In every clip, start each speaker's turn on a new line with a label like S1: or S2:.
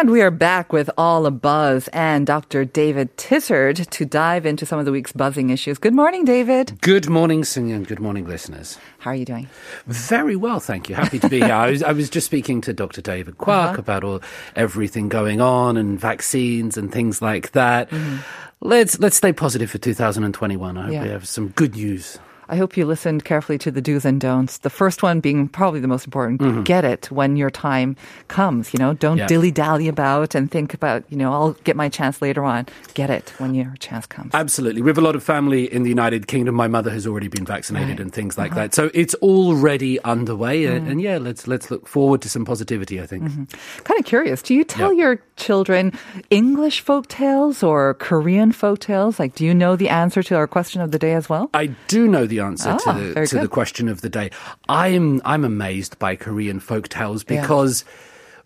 S1: And we are back with All a Buzz and Dr. David Tizard to dive into some of the week's buzzing issues. Good morning, David.
S2: Good morning, Sing, and good morning, listeners.
S1: How are you doing?
S2: Very well, thank you. Happy to be here. I, was, I was just speaking to Dr. David Kwok uh-huh. about all everything going on and vaccines and things like that. Mm-hmm. Let's let's stay positive for 2021. I hope
S1: Yeah.
S2: we have some good news.
S1: I hope you listened carefully to the do's and don'ts. The first one being probably the most important. Mm-hmm. Get it when your time comes. You know, don't
S2: Yeah.
S1: dilly dally about and think about, you know, I'll get my chance later on. Get it when your chance comes.
S2: Absolutely. We have a lot of family in the United Kingdom. My mother has already been
S1: Right.
S2: vaccinated and things like
S1: Uh-huh.
S2: that. So it's already underway. And, mm. and yeah, let's let's look forward to some positivity, I think. Mm-hmm.
S1: kind of curious. Do you tell
S2: Yeah.
S1: your children English folk tales or Korean folk tales? Like, do you know the answer to our question of the day as well?
S2: I do know the answer to
S1: Ah,
S2: the
S1: very
S2: to the question of the day. I'm I'm amazed by Korean folk tales
S1: Yeah.
S2: because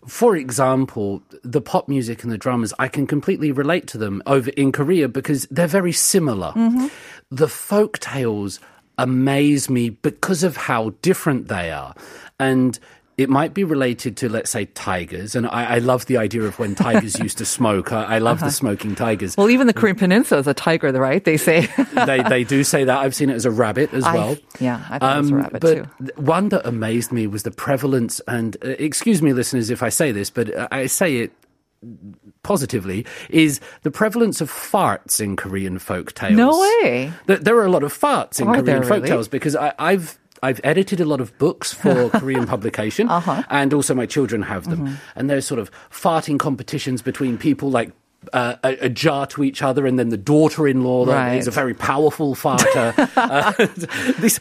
S2: for example, the pop music and the dramas, I can completely relate to them over in Korea because they're very similar.
S1: Mm-hmm.
S2: The folk tales amaze me because of how different they are. And it might be related to, let's say, tigers. And I, I love the idea of when tigers used to smoke. I, I love the smoking tigers.
S1: Well, even the Korean Peninsula is a tiger, right? They say.
S2: they they do say that. I've seen it as a rabbit as well.
S1: yeah, I thought it was a rabbit
S2: but
S1: too.
S2: one that amazed me was the prevalence, and uh, excuse me, listeners, if I say this, but uh, I say it positively, is the prevalence of farts in Korean folk tales.
S1: No way.
S2: Th- There are a lot of farts in
S1: Are
S2: Korean folk
S1: really?
S2: tales because I, I've. I've edited a lot of books for Korean publication,
S1: Uh-huh.
S2: and also my children have them.
S1: Mm-hmm.
S2: And there's sort of farting competitions between people, like uh, a, a jar to each other, and then the daughter-in-law that
S1: Right.
S2: is a very powerful farter. uh, this,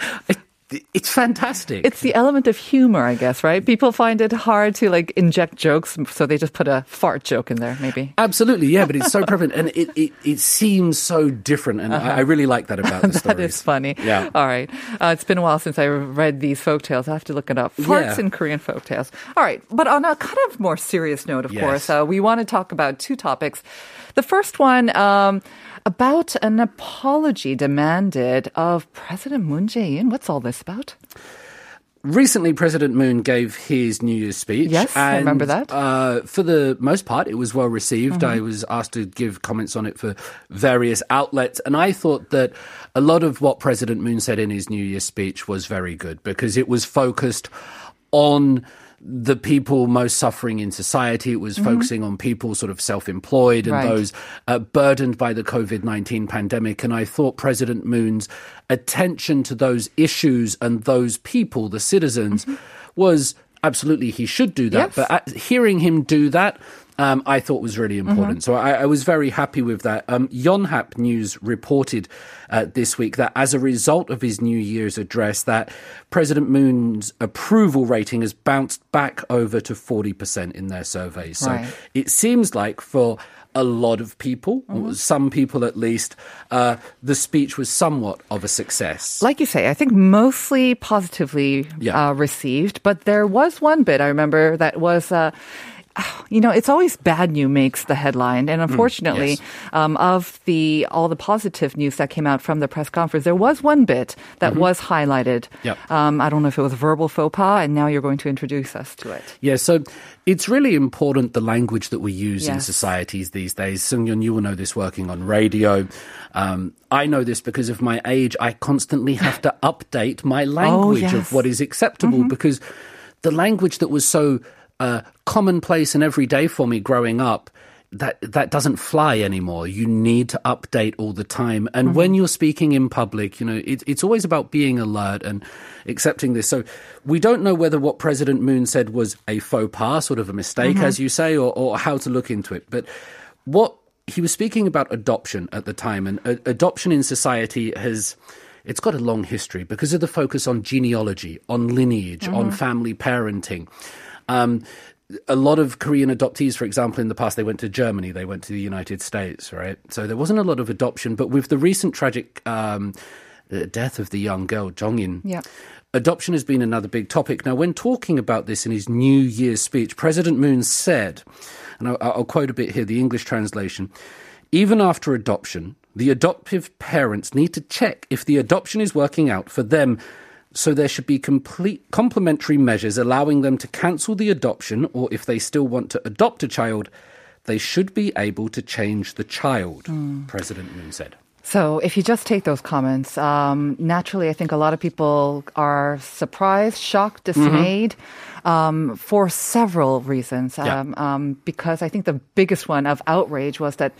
S2: it's fantastic.
S1: It's the element of humor, I guess, right? People find it hard to like inject jokes, so they just put a fart joke in there, maybe.
S2: Absolutely, yeah, but it's so prevalent, and it, it, it seems so different, and I, I really like that about the stories.
S1: Uh-huh. That is funny.
S2: Yeah.
S1: All right. Uh, it's been a while since I read these folk tales. I have to look it up. Farts
S2: Yeah.
S1: in Korean folk tales. All right. But on a kind of more serious note, of
S2: Yes.
S1: course, uh, we want to talk about two topics. The first one, um, about an apology demanded of President Moon Jae-in. What's all this about?
S2: Recently, President Moon gave his New Year's speech.
S1: Yes, I remember that.
S2: Uh, for the most part, it was well received.
S1: Mm-hmm.
S2: I was asked to give comments on it for various outlets, and I thought that a lot of what President Moon said in his New Year's speech was very good because it was focused on the people most suffering in society. It was focusing on people sort of self-employed and
S1: Mm-hmm. Right.
S2: those uh, burdened by the COVID-19 pandemic. And I thought President Moon's attention to those issues and those people, the citizens, was absolutely he should do that.
S1: Mm-hmm. Yes.
S2: But uh, hearing him do that, um, I thought was really important.
S1: Mm-hmm.
S2: So I, I was very happy with that. Um, Yonhap News reported uh, this week that as a result of his New Year's address, that President Moon's approval rating has bounced back over to 40% in their surveys. So
S1: Right.
S2: it seems like for a lot of people,
S1: Mm-hmm.
S2: some people at least, uh, the speech was somewhat of a success.
S1: Like you say, I think mostly positively
S2: Yeah.
S1: uh, received, but there was one bit I remember that was. You know, it's always bad news makes the headline, and unfortunately,
S2: yes.
S1: um, of the all the positive news that came out from the press conference, there was one bit that was highlighted.
S2: Yep.
S1: Um, I don't know if it was verbal faux pas, and now you're going to introduce us to it.
S2: Yeah, so it's really important the language that we use in societies these days. Sungyun, you will know this working on radio. Um, I know this because of my age. I constantly have to update my language
S1: yes.
S2: of what is acceptable because the language that was so uh, commonplace and everyday for me growing up. That that doesn't fly anymore. You need to update all the time. And when you're speaking in public, you know it, it's always about being alert and accepting this. So we don't know whether what President Moon said was a faux pas, sort of a mistake, as you say, or, or how to look into it. But what he was speaking about adoption at the time, and uh, adoption in society has it's got a long history because of the focus on genealogy, on lineage, on family parenting. Um, a lot of Korean adoptees, for example, in the past, they went to Germany, they went to the United States, right? So there wasn't a lot of adoption. But with the recent tragic um, death of the young girl, Jongin,
S1: Yeah.
S2: adoption has been another big topic. Now, when talking about this in his New Year's speech, President Moon said, and I'll, I'll quote a bit here, the English translation even after adoption, the adoptive parents need to check if the adoption is working out for them. So there should be complete complementary measures allowing them to cancel the adoption, or if they still want to adopt a child, they should be able to change the child, President Moon said.
S1: So, if you just take those comments, um, naturally, I think a lot of people are surprised, shocked, dismayed um, for several reasons.
S2: Yeah.
S1: Um, um, because I think the biggest one of outrage was that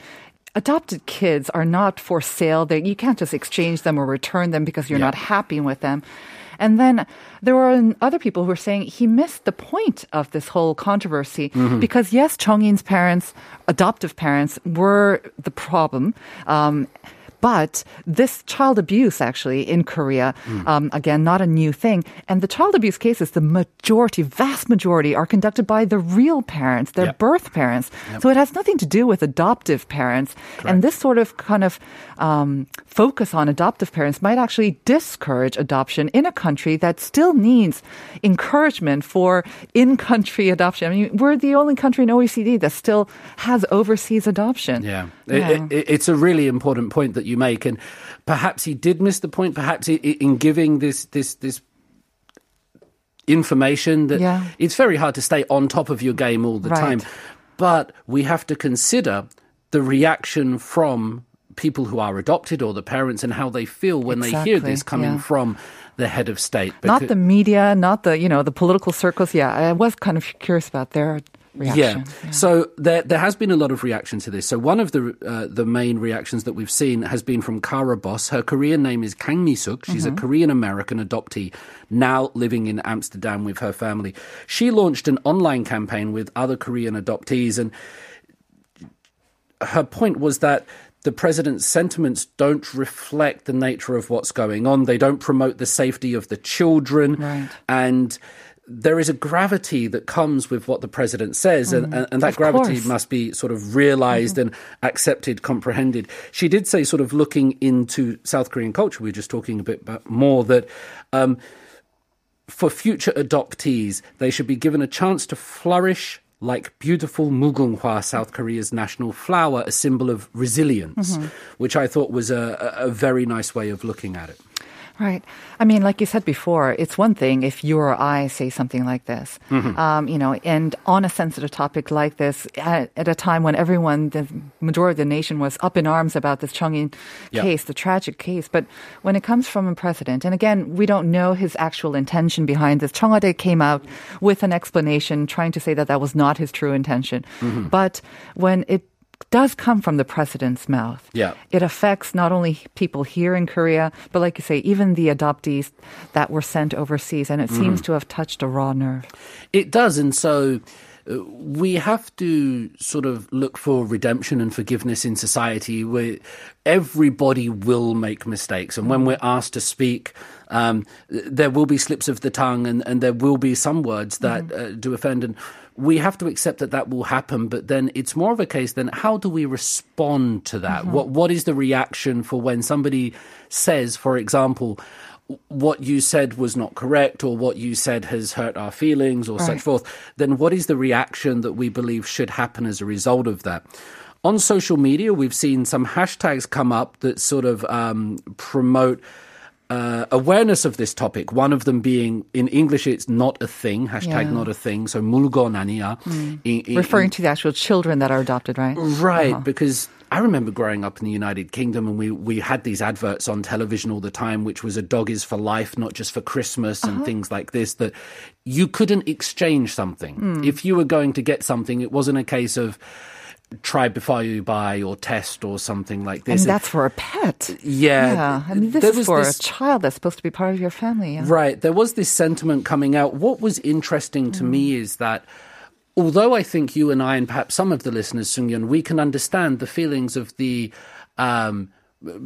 S1: adopted kids are not for sale. They, you can't just exchange them or return them because you're
S2: Yeah.
S1: not happy with them. And then there were other people who were saying he missed the point of this whole controversy because yes, Chongin's parents, adoptive parents, were the problem. Um, but this child abuse, actually, in Korea, um, again, not a new thing. And the child abuse cases, the majority, vast majority, are conducted by the real parents, their
S2: Yep.
S1: birth parents. So it has nothing to do with adoptive parents. And this sort of kind of um, focus on adoptive parents might actually discourage adoption in a country that still needs encouragement for in country adoption. I mean, we're the only country in OECD that still has overseas adoption.
S2: Yeah.
S1: Yeah.
S2: It, it, it's a really important point that you make, and perhaps he did miss the point. Perhaps in giving this this this information that
S1: Yeah.
S2: it's very hard to stay on top of your game all the
S1: Right.
S2: time. But we have to consider the reaction from people who are adopted or the parents and how they feel when they hear this coming
S1: yeah.
S2: from the head of state.
S1: Not the media, not the, you know, the political circles. Yeah, I was kind of curious about their reaction.
S2: Yeah. So there there has been a lot of reaction to this. So one of the uh, the main reactions that we've seen has been from Kara Bos. Her Korean name is Kang Mi-suk. She's a Korean American adoptee now living in Amsterdam with her family. She launched an online campaign with other Korean adoptees and her point was that the president's sentiments don't reflect the nature of what's going on. They don't promote the safety of the children.
S1: Right.
S2: And there is a gravity that comes with what the president says, and, and, and that
S1: Of
S2: gravity
S1: course.
S2: must be sort of realized and accepted, comprehended. She did say, sort of looking into South Korean culture, we were just talking a bit more that. Um, for future adoptees, they should be given a chance to flourish like beautiful mugunghwa, South Korea's national flower, a symbol of resilience, mm-hmm. which I thought was a, a a very nice way of looking at it.
S1: Right. I mean, like you said before, it's one thing if you or I say something like this,
S2: Mm-hmm.
S1: um, you know, and on a sensitive topic like this, at, at a time when everyone, the majority of the nation was up in arms about this Chongin
S2: Yeah.
S1: case, the tragic case. But when it comes from a president, and again, we don't know his actual intention behind this. Cheong Wa Dae came out with an explanation trying to say that that was not his true intention.
S2: Mm-hmm.
S1: But when it does come from the president's mouth.
S2: Yeah.
S1: It affects not only people here in Korea, but like you say, even the adoptees that were sent overseas. And it mm-hmm. seems to have touched a raw nerve.
S2: It does, and so we have to sort of look for redemption and forgiveness in society where everybody will make mistakes. And when we're asked to speak, um, there will be slips of the tongue and, and there will be some words that uh, do offend. And we have to accept that that will happen. But then it's more of a case then how do we respond to that? What What is the reaction for when somebody says, for example, what you said was not correct or what you said has hurt our feelings or
S1: right.
S2: such forth, then what is the reaction that we believe should happen as a result of that? On social media, we've seen some hashtags come up that sort of um, promote. Uh, awareness of this topic, one of them being in English, it's not a thing, hashtag
S1: yeah.
S2: not a thing, so mulgonania. Mm. In,
S1: Referring to the actual children that are adopted, right?
S2: Right, uh-huh. because I remember growing up in the United Kingdom and we, we had these adverts on television all the time, which was a dog is for life, not just for Christmas and uh-huh. things like this, that you couldn't exchange something. Hmm. If you were going to get something, it wasn't a case of try before you buy or test or something like this.
S1: And that's for a pet.
S2: yeah.
S1: Yeah. I mean, this
S2: there
S1: is
S2: was
S1: for
S2: this-
S1: a child that's supposed to be part of your family. Yeah.
S2: Right. There was this sentiment coming out. What was interesting to hmm. me is that although I think you and I, and perhaps some of the listeners, Sungyun, we can understand the feelings of the um,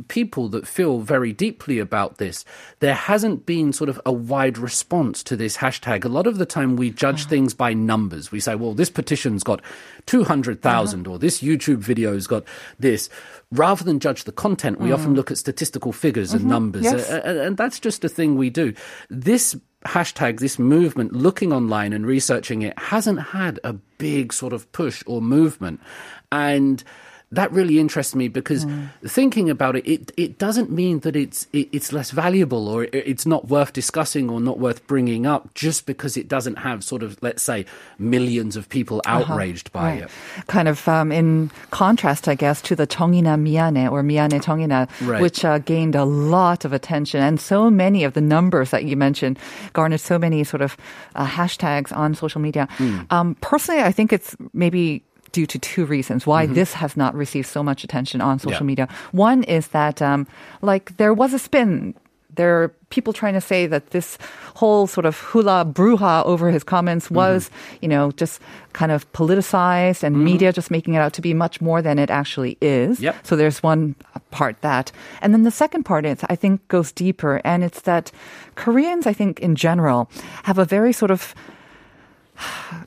S2: people that feel very deeply about this, there hasn't been sort of a wide response to this hashtag. A lot of the time we judge uh-huh. things by numbers. We say, well, this petition's got 200,000 uh-huh. or this YouTube video's got this. Rather than judge the content, we often mm. look at statistical figures and mm-hmm. numbers.
S1: Yes.
S2: And that's just a thing we do. This hashtag, this movement, looking online and researching it, hasn't had a big sort of push or movement. And that really interests me because mm. thinking about it, it, it doesn't mean that it's it, it's less valuable or it, it's not worth discussing or not worth bringing up just because it doesn't have sort of let's say millions of people uh-huh. outraged uh-huh. by
S1: right.
S2: it.
S1: Kind of um, in contrast, I guess, to the Tongina Miyane or Miyane Tongina,
S2: right.
S1: which uh, gained a lot of attention and so many of the numbers that you mentioned garnered so many sort of uh, hashtags on social media.
S2: Mm.
S1: Um, personally, I think it's maybe due to two reasons why this has not received so much attention on social
S2: Mm-hmm. Yeah.
S1: media. One is that, um, like, there was a spin there are people trying to say that this whole sort of hula bruja over his comments was, you know, just kind of politicized and media just making it out to be much more than it actually is.
S2: Yep.
S1: So there's one part that. And then the second part is, I think, goes deeper. And it's that Koreans, I think, in general, have a very sort of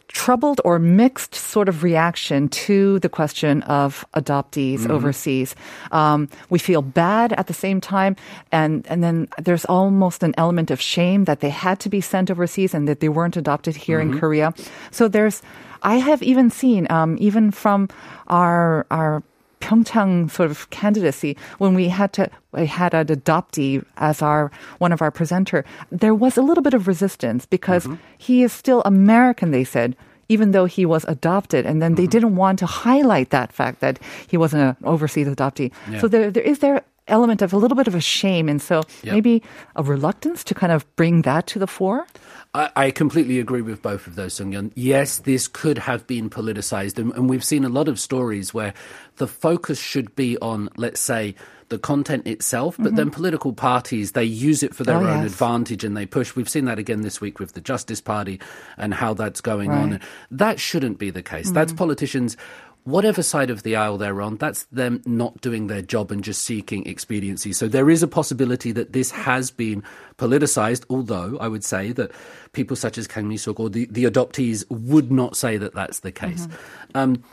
S1: troubled or mixed sort of reaction to the question of adoptees overseas. Um, we feel bad at the same time, and and then there's almost an element of shame that they had to be sent overseas and that they weren't adopted here in Korea. So there's, I have even seen, um, even from our our Pyeongchang sort of candidacy when we had to we had an adoptee as our one of our presenter there was a little bit of resistance because mm-hmm. he is still American they said even though he was adopted. And then they mm-hmm. didn't want to highlight that fact that he wasn't an overseas adoptee. So there there is there element of a little bit of a shame and so
S2: Yep.
S1: maybe a reluctance to kind of bring that to the fore
S2: I, I completely agree with both of those, Sung Yes, this could have been politicized, and, and we've seen a lot of stories where the focus should be on, let's say, the content itself, but then political parties they use it for their
S1: Mm-hmm. Oh,
S2: own
S1: yes.
S2: advantage and they push. We've seen that again this week with the Justice Party and how that's going on.
S1: Right. Mm-hmm.
S2: That shouldn't be the case. That's politicians. Whatever side of the aisle they're on, that's them not doing their job and just seeking expediency. So there is a possibility that this has been politicized, although I would say that people such as Kang Mi-suk or the, the adoptees would not say that that's the case. Mm-hmm. Um,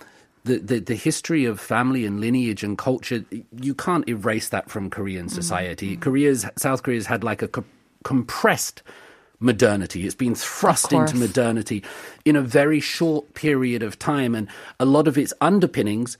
S2: the, the, the history of family and lineage and culture, you can't erase that from Korean mm-hmm. society. Mm-hmm. Korea's, South Korea's had like a co- compressed modernity. It's been thrust into modernity in a very short period of time. And a lot of its underpinnings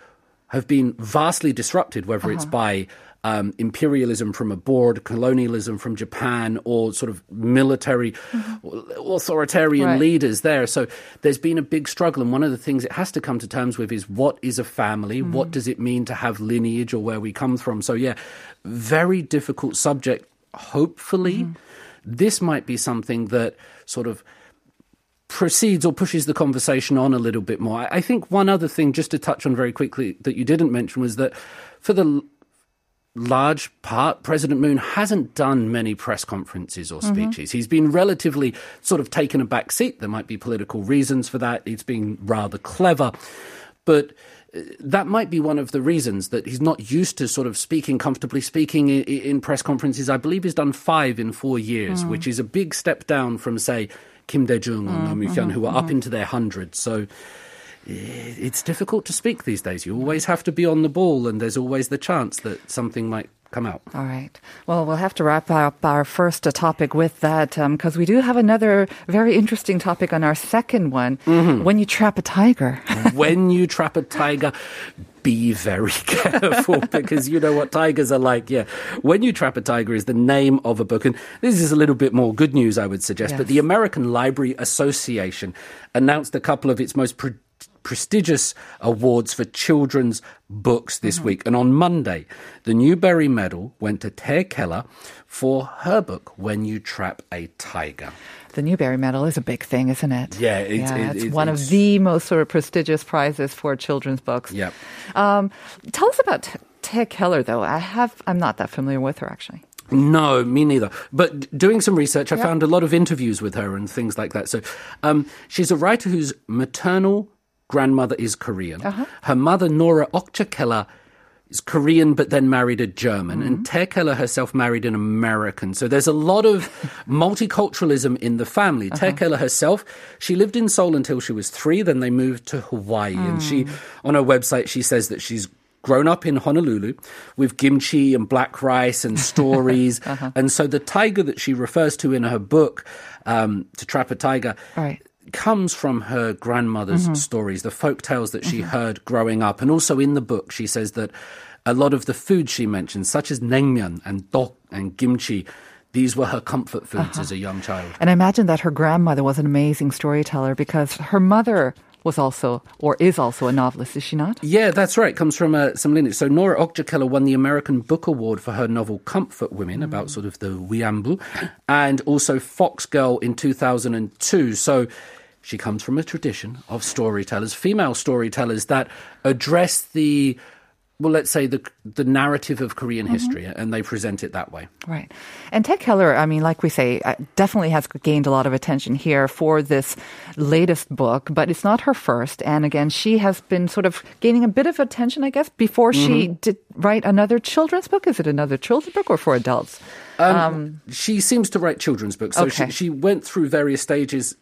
S2: have been vastly disrupted, whether it's uh-huh. by um, imperialism from abroad, colonialism from Japan, or sort of military mm-hmm. authoritarian
S1: Right.
S2: leaders there. So there's been a big struggle. And one of the things it has to come to terms with is what is a family? Mm-hmm. What does it mean to have lineage or where we come from? So, yeah, very difficult subject. Hopefully, mm-hmm. This might be something that sort of proceeds or pushes the conversation on a little bit more. I think one other thing, just to touch on very quickly, that you didn't mention was that for the large part, President Moon hasn't done many press conferences or mm-hmm. speeches. He's been relatively sort of taken a back seat. There might be political reasons for that. It's been rather clever. But that might be one of the reasons that he's not used to sort of speaking comfortably, speaking in, in press conferences. I believe he's done five in four years, hmm. which is a big step down from, say, Kim Dae-jung or Nam hmm, Yu-hyun, hmm, who are up into their hundreds. So eh, it's difficult to speak these days. You always have to be on the ball, and there's always the chance that something might come out.
S1: All right. Well, we'll have to wrap up our first topic with that um, because we do have another very interesting topic on our second one. Mm-hmm. When you trap a tiger.
S2: when you trap a tiger, be very careful because you know what tigers are like. Yeah. When You Trap a Tiger is the name of a book. And this is a little bit more good news, I would suggest. But the American Library Association announced a couple of its most pre- prestigious awards for children's books this week. And on Monday, the Newbery Medal went to Tae Keller for her book, When You Trap a Tiger.
S1: The Newbery Medal is a big thing, isn't it?
S2: Yeah, it's-
S1: yeah,
S2: it-
S1: it's
S2: it-
S1: one
S2: it's-
S1: of the most sort of prestigious prizes for children's books.
S2: Yep.
S1: Um, tell us about T- Ted Keller, though. I have, I'm not that familiar with her actually.
S2: No, me neither. But doing some research, I
S1: Yep.
S2: found a lot of interviews with her and things like that. So um, she's a writer whose maternal grandmother is Korean.
S1: Uh-huh.
S2: Her mother, Nora Okja Keller, is Korean but then married a German, and Tae Keller herself married an American. So there's a lot of multiculturalism in the family. Tae Keller herself, she lived in Seoul until she was three, then they moved to Hawaii. And she, on her website, she says that she's grown up in Honolulu with kimchi and black rice and stories. And so the tiger that she refers to in her book, um, To Trap a Tiger,
S1: Right.
S2: Comes from her grandmother's mm-hmm. stories, the folk tales that she mm-hmm. heard growing up. And also in the book, she says that a lot of the food she mentions, such as naengmyeon and dok and kimchi, these were her comfort foods uh-huh. as a young child.
S1: And I imagine that her grandmother was an amazing storyteller because her mother was also, or is also, a novelist, is she not?
S2: Yeah, that's right. Comes from uh, some lineage. So Nora Okja Keller won the American Book Award for her novel Comfort Women, about mm. sort of the wianbu, and also Fox Girl in 2002. So she comes from a tradition of storytellers, female storytellers that address the well, let's say the the narrative of Korean history, and they present it that way.
S1: Right. And Ted Keller, I mean, like we say, uh, definitely has gained a lot of attention here for this latest book, but it's not her first. And again, she has been sort of gaining a bit of attention, I guess, before she did write another children's book. Is it another children's book or for adults?
S2: Um, she seems to write children's books. So
S1: Okay.
S2: she, she went through various stages.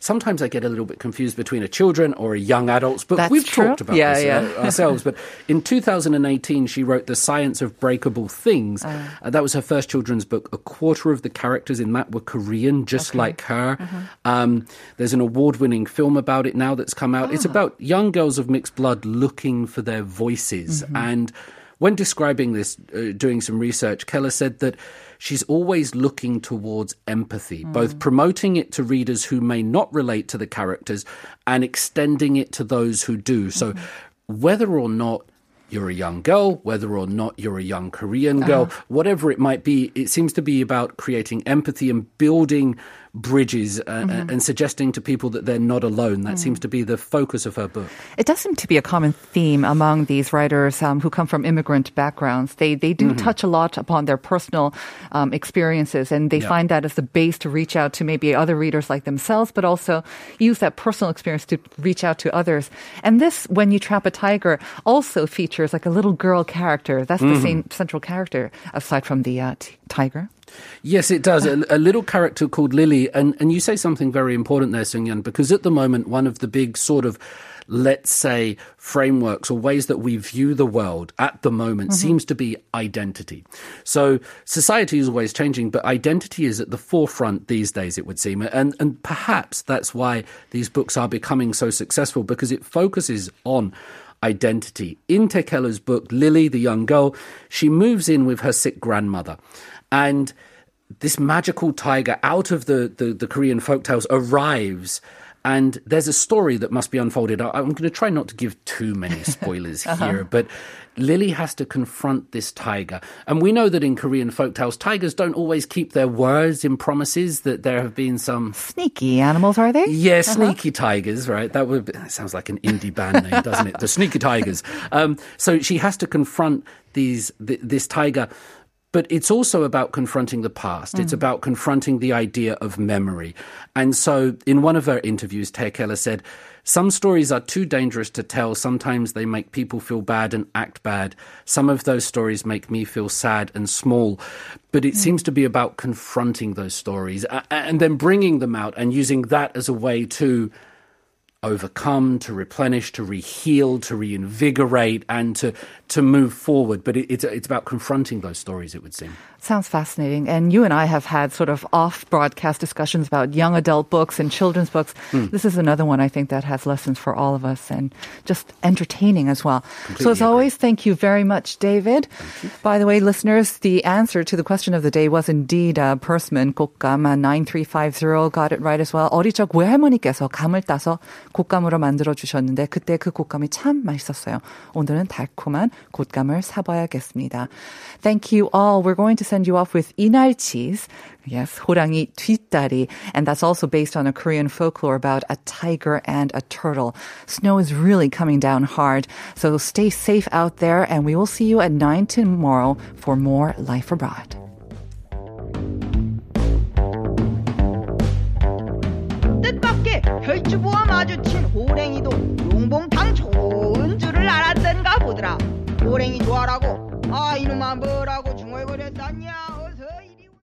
S2: Sometimes I get a little bit confused between a children or a young adult's book.
S1: That's
S2: We've
S1: true.
S2: talked about
S1: Yeah,
S2: this
S1: yeah.
S2: uh, ourselves. But in 2018, she wrote The Science of Breakable Things.
S1: Oh.
S2: Uh, that was her first children's book. A quarter of the characters in that were Korean, just like her.
S1: Mm-hmm.
S2: Um, there's an award winning film about it now that's come out.
S1: Ah.
S2: It's about young girls of mixed blood looking for their voices.
S1: Mm-hmm.
S2: And when describing this, uh, doing some research, Keller said that she's always looking towards empathy, both mm. promoting it to readers who may not relate to the characters and extending it to those who do. So, mm-hmm. whether or not you're a young girl, whether or not you're a young Korean girl, ah. whatever it might be, it seems to be about creating empathy and building bridges uh, and suggesting to people that they're not alone. That seems to be the focus of her book.
S1: It does seem to be a common theme among these writers um, who come from immigrant backgrounds. They they do touch a lot upon their personal um, experiences, and they
S2: Yeah.
S1: find that as the base to reach out to maybe other readers like themselves, but also use that personal experience to reach out to others. And this, when you trap a tiger, also features like a little girl character. That's the same central character aside from the uh, t- tiger.
S2: Yes, it does. A, a little character called Lily. And, and you say something very important there, Sung because at the moment, one of the big sort of, let's say, frameworks or ways that we view the world at the moment mm-hmm. seems to be identity. So society is always changing, but identity is at the forefront these days, it would seem. And, and perhaps that's why these books are becoming so successful because it focuses on identity. In Tae Keller's book, Lily, the young girl, she moves in with her sick grandmother. And this magical tiger out of the, the, the Korean folktales arrives. And there's a story that must be unfolded. I- I'm going to try not to give too many spoilers here, but Lily has to confront this tiger. And we know that in Korean folktales, tigers don't always keep their words in promises, that there have been some
S1: Sneaky animals, are they?
S2: yeah, Sneaky Tigers, right? That would that sounds like an indie band name, doesn't it? The Sneaky Tigers. Um, so she has to confront these th- this tiger, but it's also about confronting the past. It's mm. about confronting the idea of memory. And so, in one of her interviews, Tae Keller said. Some stories are too dangerous to tell. Sometimes they make people feel bad and act bad. Some of those stories make me feel sad and small. But it mm. seems to be about confronting those stories and then bringing them out and using that as a way to overcome, to replenish, to reheal, to reinvigorate, and to to move forward. But it, it's, it's about confronting those stories, it would seem.
S1: Sounds fascinating. And you and I have had sort of off broadcast discussions about young adult books and children's books.
S2: Mm.
S1: This is another one I think that has lessons for all of us and just entertaining as well.
S2: Completely so,
S1: as
S2: agree.
S1: always, thank you very much, David. By the way, listeners, the answer to the question of the day was indeed uh, persimmon, 곶감 9350 got it right as well. 어릴 적 외할머니께서 감을 따서 곶감으로 만들어 주셨는데 그때 그 곶감이 참 맛있었어요. 오늘은 달콤한 곶감을 사봐야겠습니다. Thank you all. We're going to send you off with 이날 cheese. Yes, 호랑이 뒷다리. And that's also based on a Korean folklore about a tiger and a turtle. Snow is really coming down hard. So stay safe out there and we will see you at 9 tomorrow for more Life Abroad.
S3: 뜻밖의 별주부와 마주친 용봉탕 좋은 줄을 알았던가 보더라. 호랭이 좋아라고. 아 이놈아 뭐라고 중얼거렸다냐